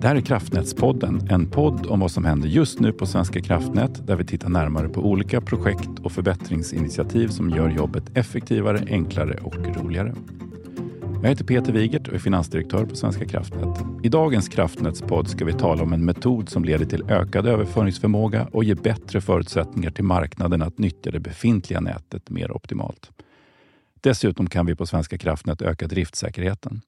Det här är Kraftnätspodden, en podd om vad som händer just nu på Svenska kraftnät där vi tittar närmare på olika projekt och förbättringsinitiativ som gör jobbet effektivare, enklare och roligare. Jag heter Peter Wigert och är finansdirektör på Svenska kraftnät. I dagens Kraftnätspodd ska vi tala om en metod som leder till ökad överföringsförmåga och ger bättre förutsättningar till marknaden att nyttja det befintliga nätet mer optimalt. Dessutom kan vi på Svenska kraftnät öka driftsäkerheten.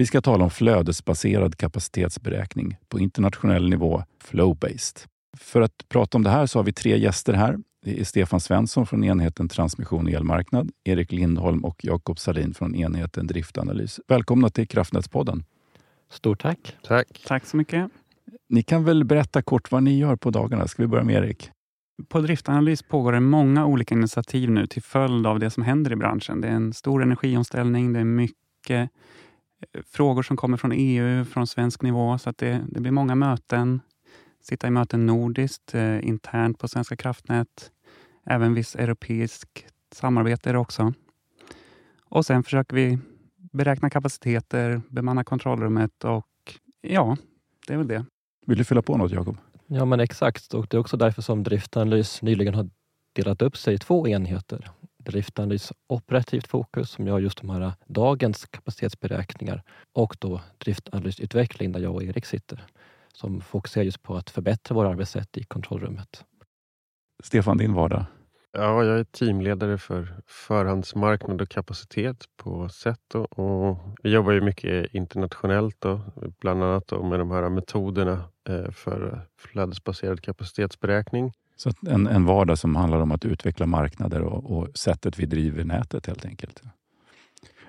Vi ska tala om flödesbaserad kapacitetsberäkning på internationell nivå, flow-based. För att prata om det här så har vi tre gäster här. Det är Stefan Svensson från enheten Transmission och elmarknad, Erik Lindholm och Jakob Salin från enheten Driftanalys. Välkomna till Kraftnätspodden. Stort tack. Tack. Tack så mycket. Ni kan väl berätta kort vad ni gör på dagarna? Ska vi börja med Erik? På Driftanalys pågår det många olika initiativ nu till följd av det som händer i branschen. Det är en stor energiomställning, det är mycket frågor som kommer från EU, från svensk nivå, så att det, det blir många möten. Sitta i möten nordiskt, eh, internt på Svenska kraftnät. Även viss europeisk samarbete är det också. Och sen försöker vi beräkna kapaciteter, bemanna kontrollrummet och ja, det är väl det. Vill du fylla på något Jakob? Ja men exakt och det är också därför som Driftanalys nyligen har delat upp sig i två enheter. Driftanalys operativt fokus som gör just de här dagens kapacitetsberäkningar och då Driftanalys utveckling där jag och Erik sitter som fokuserar just på att förbättra våra arbetssätt i kontrollrummet. Stefan, din vardag? Ja, jag är teamledare för förhandsmarknad och kapacitet på SET. Och, vi jobbar ju mycket internationellt, och bland annat då med de här metoderna eh, för flödesbaserad kapacitetsberäkning. Så en, en vardag som handlar om att utveckla marknader och, och sättet vi driver nätet helt enkelt.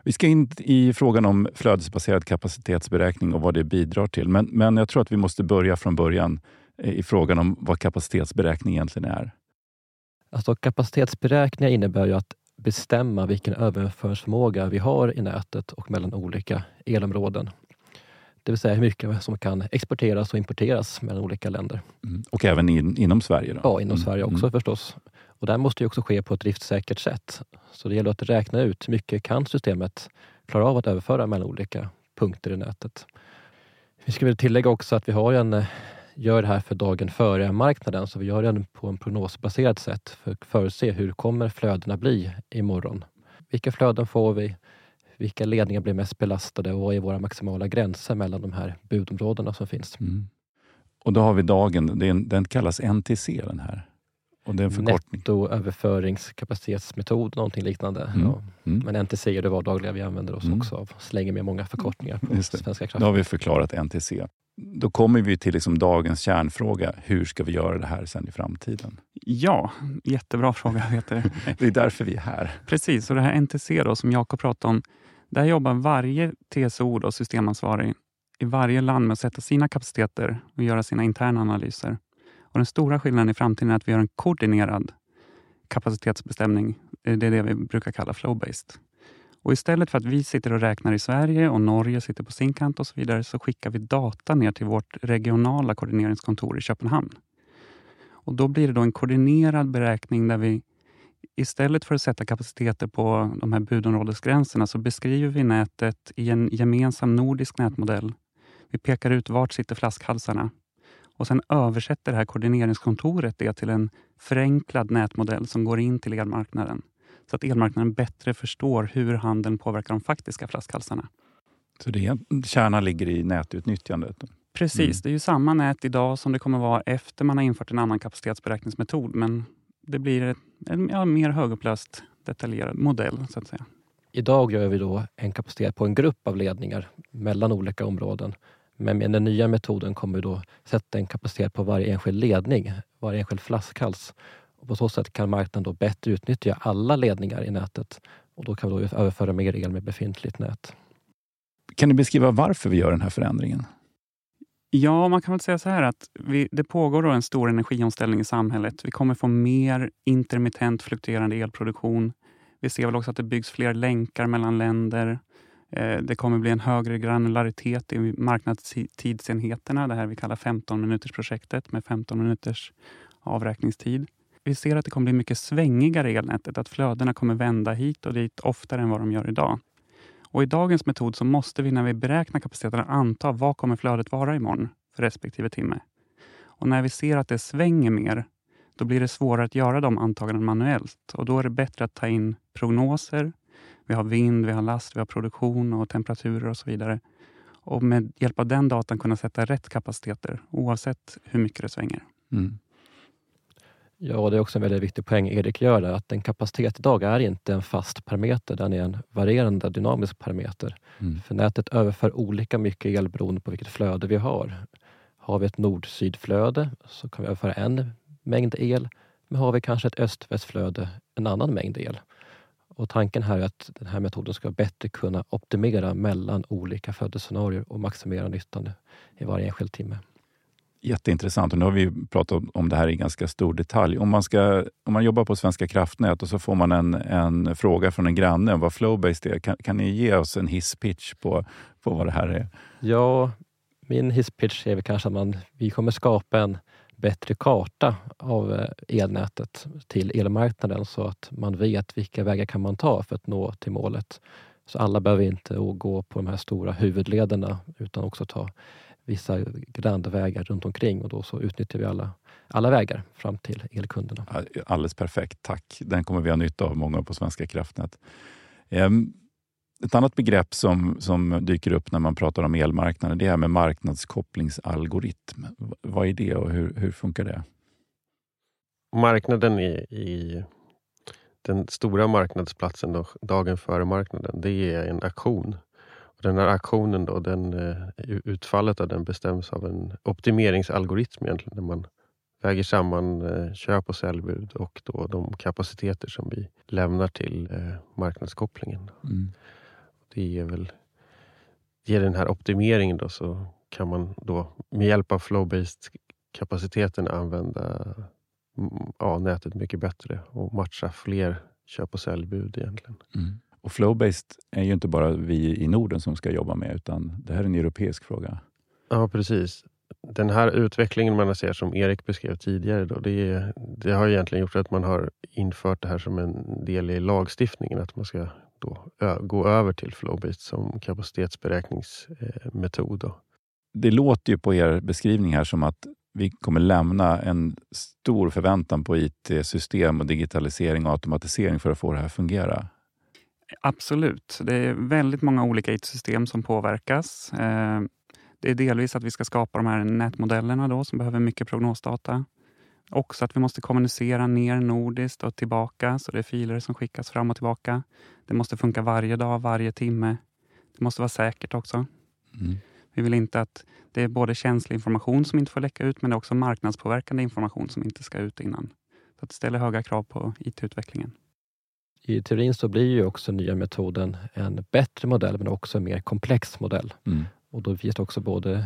Vi ska in i frågan om flödesbaserad kapacitetsberäkning och vad det bidrar till. Men, men jag tror att vi måste börja från början eh, i frågan om vad kapacitetsberäkning egentligen är. Alltså kapacitetsberäkningar innebär ju att bestämma vilken överföringsförmåga vi har i nätet och mellan olika elområden. Det vill säga hur mycket som kan exporteras och importeras mellan olika länder. Mm. Och även in, inom Sverige? Då? Ja, inom mm. Sverige också mm. förstås. Och det här måste ju också ske på ett driftsäkert sätt. Så det gäller att räkna ut hur mycket kan systemet klara av att överföra mellan olika punkter i nätet. Vi ska väl tillägga också att vi har en gör det här för dagen före-marknaden, så vi gör det på en prognosbaserat sätt för att förutse hur kommer flödena bli imorgon. Vilka flöden får vi? Vilka ledningar blir mest belastade och vad är våra maximala gränser mellan de här budområdena som finns? Mm. Och då har vi dagen, den, den kallas NTC den här. Och det är en förkortning. Nettoöverföringskapacitetsmetod, någonting liknande. Mm. Ja. Mm. Men NTC är det vardagliga vi använder oss mm. också av. Slänger med många förkortningar på Svenska kraft. Då har vi förklarat NTC då kommer vi till liksom dagens kärnfråga. Hur ska vi göra det här sen i framtiden? Ja, jättebra fråga Peter. det är därför vi är här. Precis, och det här NTC då, som Jakob pratade om. Där jobbar varje TSO, då, systemansvarig, i varje land med att sätta sina kapaciteter och göra sina interna analyser. Och Den stora skillnaden i framtiden är att vi gör en koordinerad kapacitetsbestämning. Eh, det är det vi brukar kalla flow-based. Och istället för att vi sitter och räknar i Sverige och Norge sitter på sin kant och så vidare, så skickar vi data ner till vårt regionala koordineringskontor i Köpenhamn. Och Då blir det då en koordinerad beräkning där vi istället för att sätta kapaciteter på de här budområdesgränserna så beskriver vi nätet i en gemensam nordisk nätmodell. Vi pekar ut vart sitter flaskhalsarna och sen översätter det här koordineringskontoret det till en förenklad nätmodell som går in till elmarknaden så att elmarknaden bättre förstår hur handeln påverkar de faktiska flaskhalsarna. Så det är, kärnan ligger i nätutnyttjandet? Precis, mm. det är ju samma nät idag som det kommer vara efter man har infört en annan kapacitetsberäkningsmetod. Men det blir en ja, mer högupplöst detaljerad modell så att säga. Idag gör vi då en kapacitet på en grupp av ledningar mellan olika områden. Men med den nya metoden kommer vi då sätta en kapacitet på varje enskild ledning, varje enskild flaskhals. Och på så sätt kan marknaden då bättre utnyttja alla ledningar i nätet och då kan vi då överföra mer el med befintligt nät. Kan du beskriva varför vi gör den här förändringen? Ja, man kan väl säga så här att vi, det pågår en stor energiomställning i samhället. Vi kommer få mer intermittent fluktuerande elproduktion. Vi ser väl också att det byggs fler länkar mellan länder. Eh, det kommer bli en högre granularitet i marknadstidsenheterna, det här vi kallar 15-minutersprojektet med 15 minuters avräkningstid vi ser att det kommer bli mycket svängigare i elnätet, att flödena kommer vända hit och dit oftare än vad de gör idag. Och I dagens metod så måste vi när vi beräknar kapaciteten anta vad kommer flödet vara imorgon för respektive timme. Och när vi ser att det svänger mer, då blir det svårare att göra de antaganden manuellt. Och Då är det bättre att ta in prognoser. Vi har vind, vi har last, vi har produktion och temperaturer och så vidare. Och med hjälp av den datan kunna sätta rätt kapaciteter oavsett hur mycket det svänger. Mm. Ja, det är också en väldigt viktig poäng Erik gör där, att en kapacitet idag är inte en fast parameter, den är en varierande dynamisk parameter. Mm. För nätet överför olika mycket el beroende på vilket flöde vi har. Har vi ett nord-sydflöde så kan vi överföra en mängd el, men har vi kanske ett öst-västflöde en annan mängd el. Och tanken här är att den här metoden ska bättre kunna optimera mellan olika flödesscenarier och maximera nyttan i varje enskild timme. Jätteintressant. Och nu har vi pratat om det här i ganska stor detalj. Om man, ska, om man jobbar på Svenska kraftnät och så får man en, en fråga från en granne om vad Flowbase är. Kan, kan ni ge oss en hisspitch på, på vad det här är? Ja, min hisspitch är väl kanske att man, vi kommer skapa en bättre karta av eh, elnätet till elmarknaden så att man vet vilka vägar kan man ta för att nå till målet. Så alla behöver inte gå på de här stora huvudlederna utan också ta vissa grandvägar runt omkring och då så utnyttjar vi alla, alla vägar fram till elkunderna. Alldeles perfekt, tack. Den kommer vi ha nytta av, många på Svenska kraftnät. Ehm, ett annat begrepp som, som dyker upp när man pratar om elmarknaden det är med marknadskopplingsalgoritm. Vad är det och hur, hur funkar det? Marknaden i, i den stora marknadsplatsen, dagen före marknaden, det är en auktion den här aktionen, då, den, eh, utfallet av den bestäms av en optimeringsalgoritm egentligen, där man väger samman eh, köp och säljbud och då de kapaciteter som vi lämnar till eh, marknadskopplingen. Mm. Det ger väl ger den här optimeringen då så kan man då med hjälp av flow-based kapaciteten använda mm, ja, nätet mycket bättre och matcha fler köp och säljbud egentligen. Mm. Och Flowbased är ju inte bara vi i Norden som ska jobba med, utan det här är en europeisk fråga. Ja, precis. Den här utvecklingen man ser som Erik beskrev tidigare, då, det, det, har egentligen gjort att man har infört det här som en del i lagstiftningen, att man ska då gå över till Flowbased som kapacitetsberäkningsmetod. Det låter ju på er beskrivning här som att vi kommer lämna en stor förväntan på IT-system och digitalisering och automatisering för att få det här att fungera. Absolut. Det är väldigt många olika IT-system som påverkas. Eh, det är delvis att vi ska skapa de här nätmodellerna då, som behöver mycket prognosdata. Också att vi måste kommunicera ner nordiskt och tillbaka, så det är filer som skickas fram och tillbaka. Det måste funka varje dag, varje timme. Det måste vara säkert också. Mm. Vi vill inte att det är både känslig information som inte får läcka ut, men det är också marknadspåverkande information som inte ska ut innan. Så det ställer höga krav på IT-utvecklingen i teorin så blir ju också nya metoden en bättre modell men också en mer komplex modell. Mm. Och då finns det också både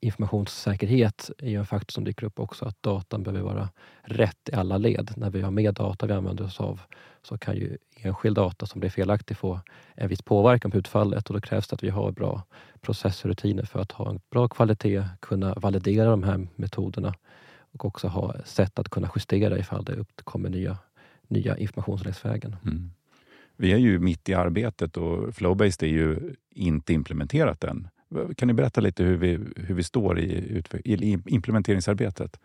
informationssäkerhet är en faktor som dyker upp också, att datan behöver vara rätt i alla led. När vi har mer data vi använder oss av så kan ju enskild data som blir felaktig få en viss påverkan på utfallet och då krävs det att vi har bra processrutiner för att ha en bra kvalitet, kunna validera de här metoderna och också ha sätt att kunna justera ifall det uppkommer nya nya informationslägsvägen. Mm. Vi är ju mitt i arbetet och Flowbased är ju inte implementerat än. Kan ni berätta lite hur vi, hur vi står i, i implementeringsarbetet?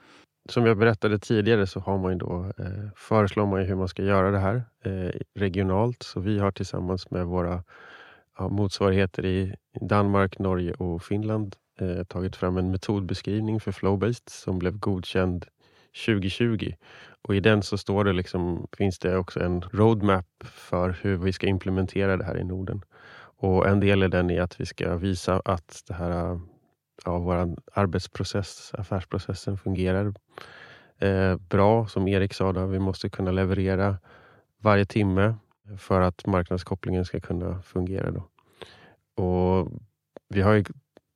Som jag berättade tidigare så har man då, eh, föreslår man hur man ska göra det här eh, regionalt. Så vi har tillsammans med våra ja, motsvarigheter i Danmark, Norge och Finland eh, tagit fram en metodbeskrivning för Flowbased som blev godkänd 2020. Och I den så står det liksom, finns det också en roadmap för hur vi ska implementera det här i Norden. Och En del i den är att vi ska visa att det här, ja, vår arbetsprocess, affärsprocessen fungerar eh, bra. Som Erik sa, då, vi måste kunna leverera varje timme för att marknadskopplingen ska kunna fungera. Då. Och vi har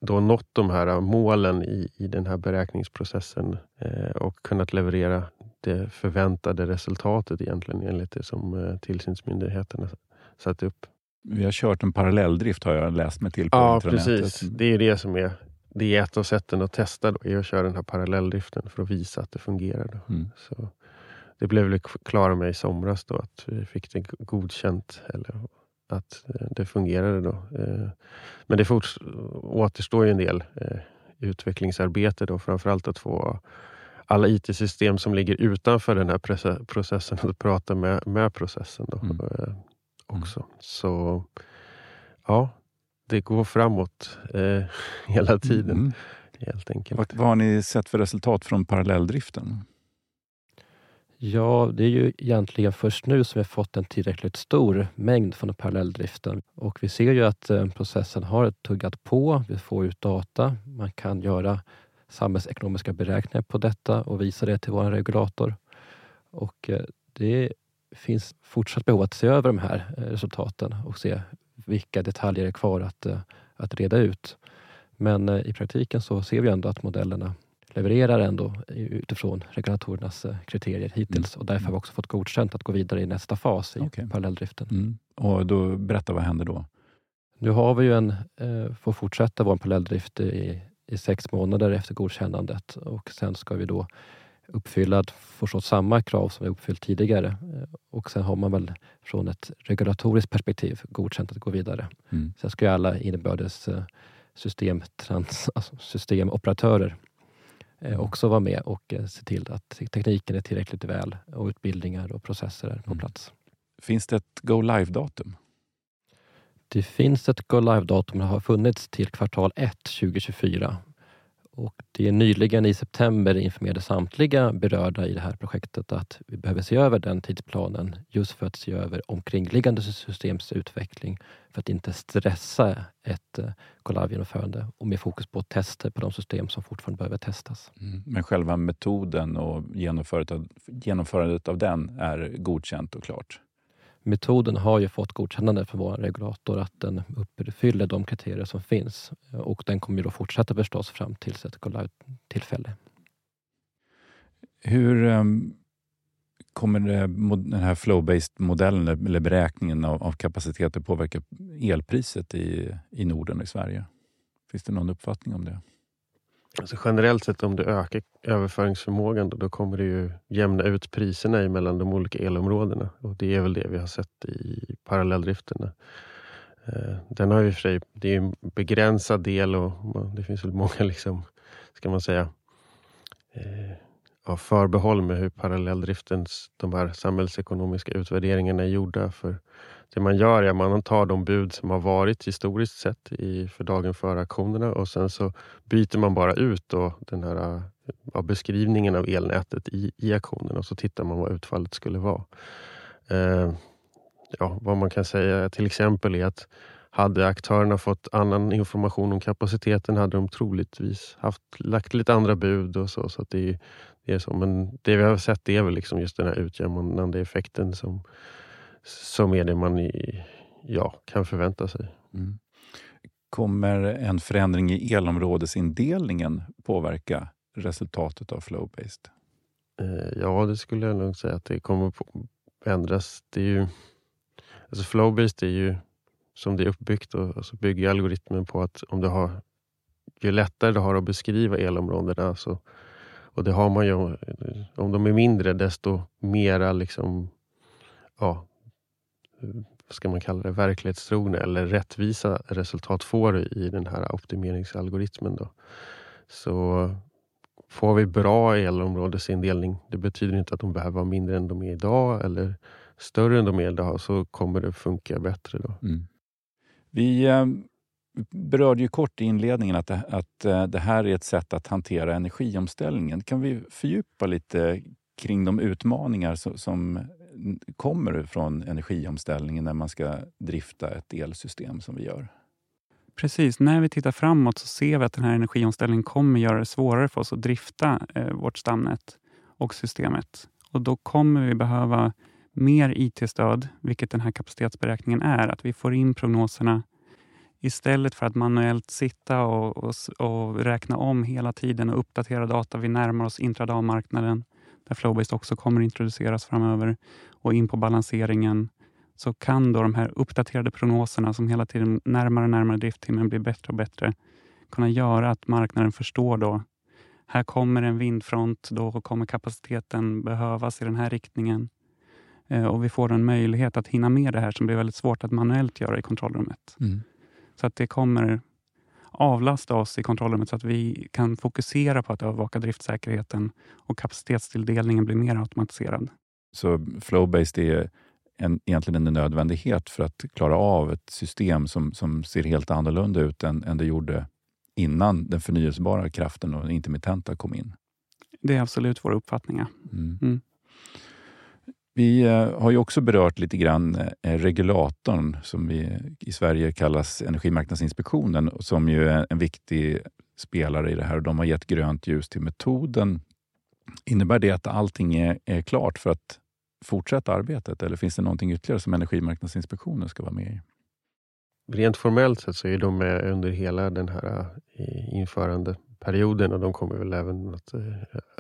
då nått de här målen i, i den här beräkningsprocessen eh, och kunnat leverera det förväntade resultatet egentligen enligt det som eh, tillsynsmyndigheterna satt upp. Vi har kört en parallelldrift har jag läst mig till på Ja, precis. Det är det som är det är ett av sätten att testa, då, är att köra den här parallelldriften för att visa att det fungerar. Mm. Så det blev väl klara med i somras då, att vi fick det godkänt, eller att det fungerade. Då. Men det återstår ju en del utvecklingsarbete. Då, framförallt att få alla IT-system som ligger utanför den här processen att prata med, med processen. Då, mm. också. Så ja, det går framåt eh, hela tiden. Mm. Helt enkelt. Vad, vad har ni sett för resultat från parallelldriften? Ja, det är ju egentligen först nu som vi har fått en tillräckligt stor mängd från parallelldriften. Och vi ser ju att eh, processen har tuggat på. Vi får ut data. Man kan göra samhällsekonomiska beräkningar på detta och visa det till vår regulator. Och eh, det finns fortsatt behov att se över de här eh, resultaten och se vilka detaljer är kvar att, att reda ut. Men i praktiken så ser vi ändå att modellerna levererar ändå utifrån regulatorernas kriterier hittills mm. och därför har vi också fått godkänt att gå vidare i nästa fas i okay. parallelldriften. Mm. Och då, berätta, vad händer då? Nu har vi ju en, eh, får fortsätta vår parallelldrift i i sex månader efter godkännandet och sen ska vi då uppfylla förstås samma krav som vi uppfyllt tidigare. Eh, och sen har man väl från ett regulatoriskt perspektiv godkänt att gå vidare. Mm. Sen ska ju alla inbördes eh, system, trans, alltså systemoperatörer eh, mm. också vara med och se till att tekniken är tillräckligt väl och utbildningar och processer är på mm. plats. Finns det ett go live-datum? Det finns ett Go Live-datum, det har funnits till kvartal 1 2024. Och det är nyligen i september informerade samtliga berörda i det här projektet att vi behöver se över den tidsplanen just för att se över omkringliggande systems utveckling för att inte stressa ett eh, kollavgenomförande och med fokus på tester på de system som fortfarande behöver testas. Mm. Men själva metoden och genomförandet av, genomförandet av den är godkänt och klart? Metoden har ju fått godkännande från vår regulator att den uppfyller de kriterier som finns eh, och den kommer ju då fortsätta förstås fram till ett go-live-tillfälle. Hur um, kommer det, den här flow-based modellen eller beräkningen av, av kapaciteter påverka elpriset i, i Norden och i Sverige? Finns det någon uppfattning om det? Alltså generellt sett om du ökar överföringsförmågan då, då kommer det ju jämna ut priserna mellan de olika elområdena. Och Det är väl det vi har sett i parallelldrifterna. Eh, den har ju för sig, det är en begränsad del och det finns väl många liksom, ska man säga, eh, förbehåll med hur parallelldriftens de här samhällsekonomiska utvärderingarna är gjorda. För det man gör är att man tar de bud som har varit historiskt sett i, för dagen före auktionerna och sen så byter man bara ut då den här ja, beskrivningen av elnätet i, i auktionen och så tittar man vad utfallet skulle vara. Eh, ja, vad man kan säga till exempel är att hade aktörerna fått annan information om kapaciteten hade de troligtvis haft, lagt lite andra bud och så. så det, det, är så. Men det vi har sett är väl liksom just den här utjämnande effekten som, som är det man i, ja, kan förvänta sig. Mm. Kommer en förändring i elområdesindelningen påverka resultatet av Flowbased? Eh, ja, det skulle jag nog säga att det kommer ändras. Det är ju, alltså Flowbased är ju som det är uppbyggt och alltså bygger algoritmen på att om du har, ju lättare du har att beskriva elområdena så, och det har man ju, om de är mindre desto mera liksom, ja, vad ska man kalla det, verklighetstrogna eller rättvisa resultat får du i den här optimeringsalgoritmen. Då. Så får vi bra elområdesindelning, det betyder inte att de behöver vara mindre än de är idag eller större än de är idag, så kommer det funka bättre. då. Mm. Vi eh, berörde ju kort i inledningen att det, att eh, det här är ett sätt att hantera energiomställningen. Kan vi fördjupa lite kring de utmaningar som, som kommer från energiomställningen när man ska drifta ett elsystem som vi gör? Precis, när vi tittar framåt så ser vi att den här energiomställningen kommer göra det svårare för oss att drifta eh, vårt stamnät och systemet. Och Då kommer vi behöva mer IT-stöd, vilket den här kapacitetsberäkningen är. Att vi får in prognoserna istället för att manuellt sitta och, och, och räkna om hela tiden och uppdatera data. Vi närmar oss intradagmarknaden där Flowbased också kommer introduceras framöver och in på balanseringen så kan då de här uppdaterade prognoserna som hela tiden närmare och närmare drifttimmen blir bättre och bättre kunna göra att marknaden förstår då här kommer en vindfront, då kommer kapaciteten behövas i den här riktningen. Eh, och vi får en möjlighet att hinna med det här som blir väldigt svårt att manuellt göra i kontrollrummet. Mm. Så att det kommer avlasta oss i kontrollrummet så att vi kan fokusera på att övervaka driftsäkerheten och kapacitetstilldelningen blir mer automatiserad. Så flow-based är en, egentligen en nödvändighet för att klara av ett system som, som ser helt annorlunda ut än, än det gjorde innan den förnyelsebara kraften och den intermittenta kom in. Det är absolut vår uppfattning. Ja. Mm. Mm. Vi eh, har ju också berört lite grann eh, regulatorn som vi i Sverige kallas Energimarknadsinspektionen som ju är en viktig spelare i det här och de har gett grönt ljus till metoden. Innebär det att allting är, är klart för att fortsätta arbetet eller finns det någonting ytterligare som Energimarknadsinspektionen ska vara med i? Rent formellt sett så är de med under hela den här eh, införandeperioden och de kommer väl även att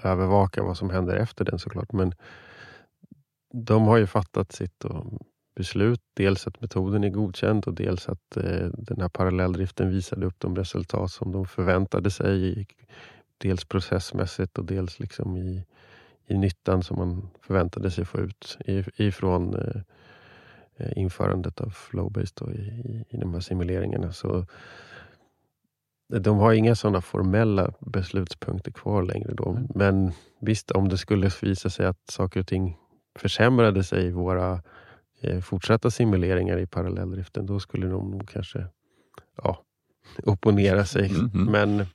övervaka vad som händer efter den såklart. Men de har ju fattat sitt beslut. Dels att metoden är godkänd och dels att eh, den här parallelldriften visade upp de resultat som de förväntade sig. Dels processmässigt och dels liksom i, i nyttan som man förväntade sig få ut ifrån eh, eh, införandet av Flowbase i, i, i de här simuleringarna. Så de har inga sådana formella beslutspunkter kvar längre. Då. Mm. Men visst, om det skulle visa sig att saker och ting försämrade sig våra eh, fortsatta simuleringar i parallelldriften, då skulle de nog kanske ja, opponera sig. Mm -hmm. Men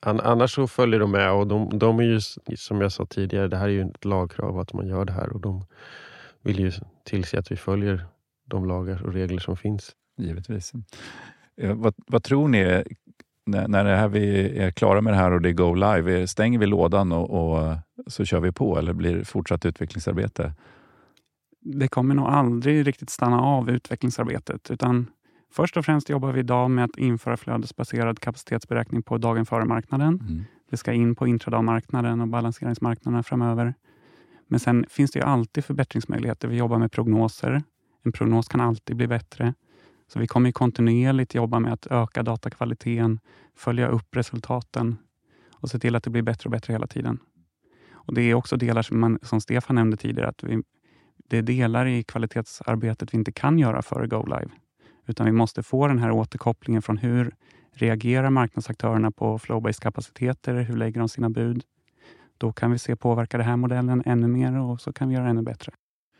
an, annars så följer de med och de, de, är ju, som jag sa tidigare, det här är ju ett lagkrav att man gör det här och de vill ju tillse att vi följer de lagar och regler som finns. Givetvis. Eh, vad, vad tror ni, när, när det här vi är klara med det här och det är go live, stänger vi lådan och, och så kör vi på eller blir fortsatt utvecklingsarbete? Det kommer nog aldrig riktigt stanna av utvecklingsarbetet utan först och främst jobbar vi idag med att införa flödesbaserad kapacitetsberäkning på dagen före marknaden. Mm. Det ska in på intradagmarknaden och balanseringsmarknaderna framöver. Men sen finns det ju alltid förbättringsmöjligheter. Vi jobbar med prognoser. En prognos kan alltid bli bättre. Så vi kommer kontinuerligt jobba med att öka datakvaliteten, följa upp resultaten och se till att det blir bättre och bättre hela tiden. Och Det är också delar som, man, som Stefan nämnde tidigare, att vi, det är delar i kvalitetsarbetet vi inte kan göra före Go Live. Utan vi måste få den här återkopplingen från hur reagerar marknadsaktörerna på flow-based kapaciteter? Hur lägger de sina bud? Då kan vi se påverka den här modellen ännu mer och så kan vi göra ännu bättre.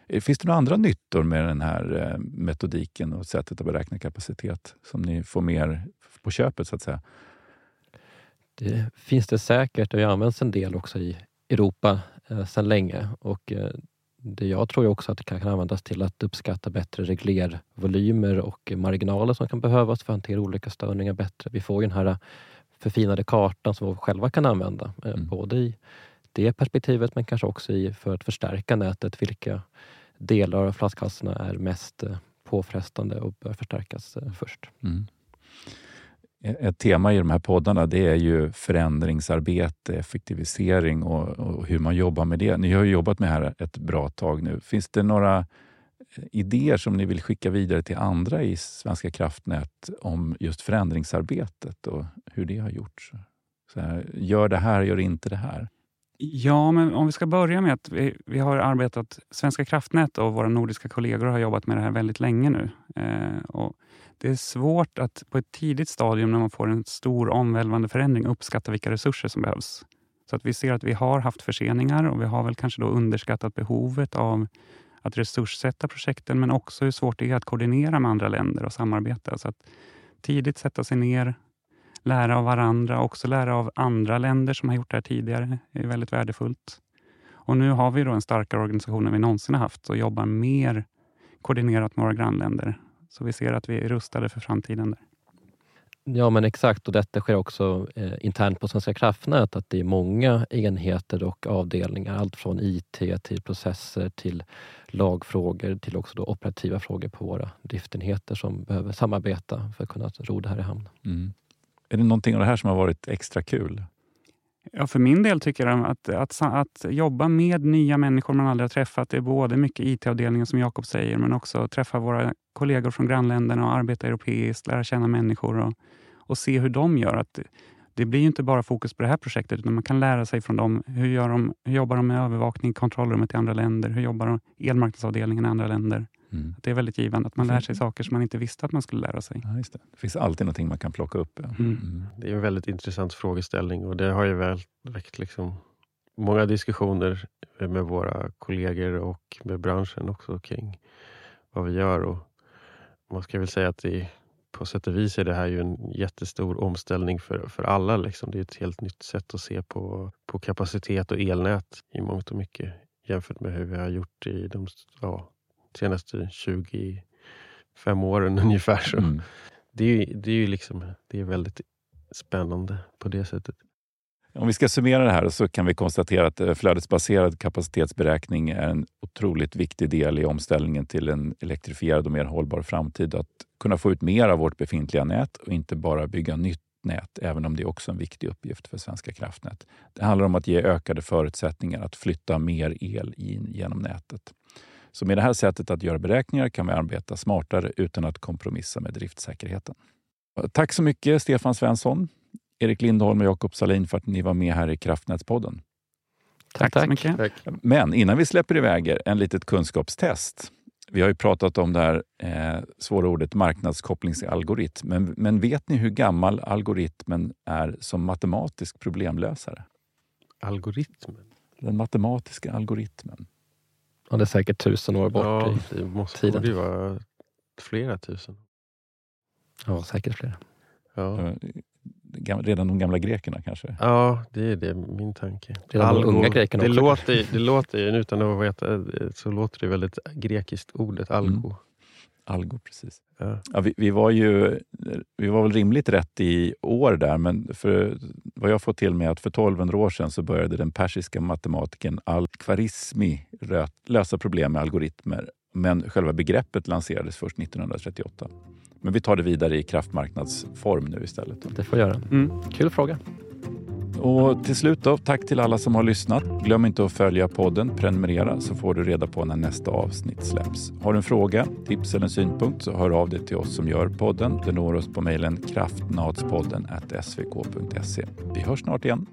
Eh, finns det några andra nyttor med den här eh, metodiken och sättet att beräkna kapacitet som ni får mer på köpet så att säga? Det finns det säkert och det används en del också i Europa eh, sedan länge. Och, eh, det jag tror också att det kan användas till att uppskatta bättre reglervolymer och marginaler som kan behövas för att hantera olika störningar bättre. Vi får ju den här förfinade kartan som vi själva kan använda, eh, mm. både i det perspektivet men kanske också i, för att förstärka nätet. Vilka delar av flaskhalsarna är mest eh, påfrestande och bör förstärkas eh, först. Mm. Ett tema i de här poddarna det är ju förändringsarbete, effektivisering och, och, hur man jobbar med det. Ni har ju jobbat med det här ett bra tag nu. Finns det några eh, idéer som ni vill skicka vidare till andra i Svenska kraftnät om just förändringsarbetet och hur det har gjorts? Så här, gör det här, gör inte det här. Ja, men om vi ska börja med att vi, vi har arbetat, Svenska kraftnät och våra nordiska kollegor har jobbat med det här väldigt länge nu. Eh, och det är svårt att på ett tidigt stadium när man får en stor omvälvande förändring uppskatta vilka resurser som behövs. Så att vi ser att vi har haft förseningar och vi har väl kanske då underskattat behovet av att resurssätta projekten men också hur svårt det är att koordinera med andra länder och samarbeta. Så att tidigt sätta sig ner, lära av varandra och också lära av andra länder som har gjort det här tidigare är väldigt värdefullt. Och nu har vi då en starkare organisation än vi någonsin har haft och jobbar mer koordinerat med våra grannländer. Så vi ser att vi är rustade för framtiden. där. Ja men exakt och detta sker också eh, internt på Svenska kraftnät att det är många enheter och avdelningar. Allt från IT till processer till lagfrågor till också då operativa frågor på våra driftenheter som behöver samarbeta för att kunna ro det här i hamn. Mm. Är det någonting av det här som har varit extra kul? Ja, för min del tycker jag att, att, att jobba med nya människor man aldrig har träffat, det är både mycket IT-avdelningen som Jakob säger, men också träffa våra kollegor från grannländerna och arbeta europeiskt, lära känna människor och, och se hur de gör. Att det blir ju inte bara fokus på det här projektet, utan man kan lära sig från dem. Hur, gör de, hur jobbar de med övervakning, kontrollrummet i andra länder? Hur jobbar de elmarknadsavdelningen i andra länder? Mm. Det är väldigt givande att man lär sig saker som man inte visste att man skulle lära sig. Ja, just det. det finns alltid någonting man kan plocka upp. Ja. Mm. Mm. Det är en väldigt intressant frågeställning och det har ju väl väckt liksom många diskussioner med våra kollegor och med branschen också kring vad vi gör. Och man ska väl säga att det, på sätt och vis är det här ju en jättestor omställning för, för alla. Liksom. Det är ett helt nytt sätt att se på, på kapacitet och elnät i mångt och mycket jämfört med hur vi har gjort i de ja, senaste 25 åren ungefär. Så mm. det, är, det är ju liksom, det är väldigt spännande på det sättet. Om vi ska summera det här så kan vi konstatera att eh, flödesbaserad kapacitetsberäkning är en otroligt viktig del i omställningen till en elektrifierad och mer hållbar framtid. Att kunna få ut mer av vårt befintliga nät och inte bara bygga nytt nät, även om det är också en viktig uppgift för Svenska kraftnät. Det handlar om att ge ökade förutsättningar att flytta mer el in genom nätet. Så med det här sättet att göra beräkningar kan vi arbeta smartare utan att kompromissa med driftsäkerheten. Tack så mycket Stefan Svensson, Erik Lindholm och Jakob Salin för att ni var med här i Kraftnätspodden. Tack, tack så mycket. Tack. Men innan vi släpper iväg er, en litet kunskapstest. Vi har ju pratat om det här eh, svåra ordet marknadskopplingsalgoritm. Men, men vet ni hur gammal algoritmen är som matematisk problemlösare? Algoritmen? Den matematiska algoritmen. Ja, det är säkert tusen år bort ja, i det måste, tiden. Det vara flera tusen. Ja, säkert flera. Ja. Redan de gamla grekerna kanske? Ja, det är det min tanke. Redan Algo, de unga grekerna det också. Låter, det låter, utan att veta, så låter det väldigt grekiskt, ordet algo. Mm. Algo, precis. Ja. ja vi, vi, var ju vi var väl rimligt rätt i år där, men för, vad jag fått till mig att för 1200 år sedan så började den persiska matematikern Al-Khwarizmi lösa problem med algoritmer. Men själva begreppet lanserades först 1938. Men vi tar det vidare i kraftmarknadsform nu istället. Det får göra. Mm. Kul fråga. Och till slut då, tack till alla som har lyssnat. Glöm inte att följa podden, prenumerera så får du reda på när nästa avsnitt släpps. Har du en fråga, tips eller en synpunkt så hör av dig till oss som gör podden. Du når oss på mejlen kraftnadspodden svk.se. Vi hörs snart igen.